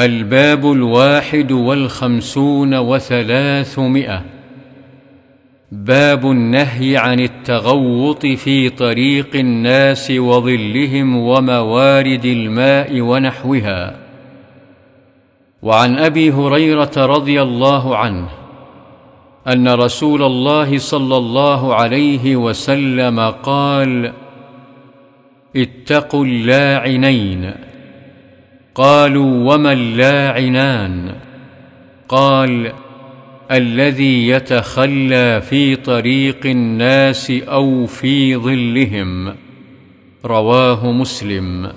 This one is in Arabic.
الباب الواحد والخمسون وثلاثمائة. باب النهي عن التغوط في طريق الناس وظلهم وموارد الماء ونحوها. وعن أبي هريرة رضي الله عنه أن رسول الله صلى الله عليه وسلم قال اتقوا اللاعنين. قالوا وما اللاعنان؟ قال الذي يتخلى في طريق الناس أو في ظلهم رواه مسلم.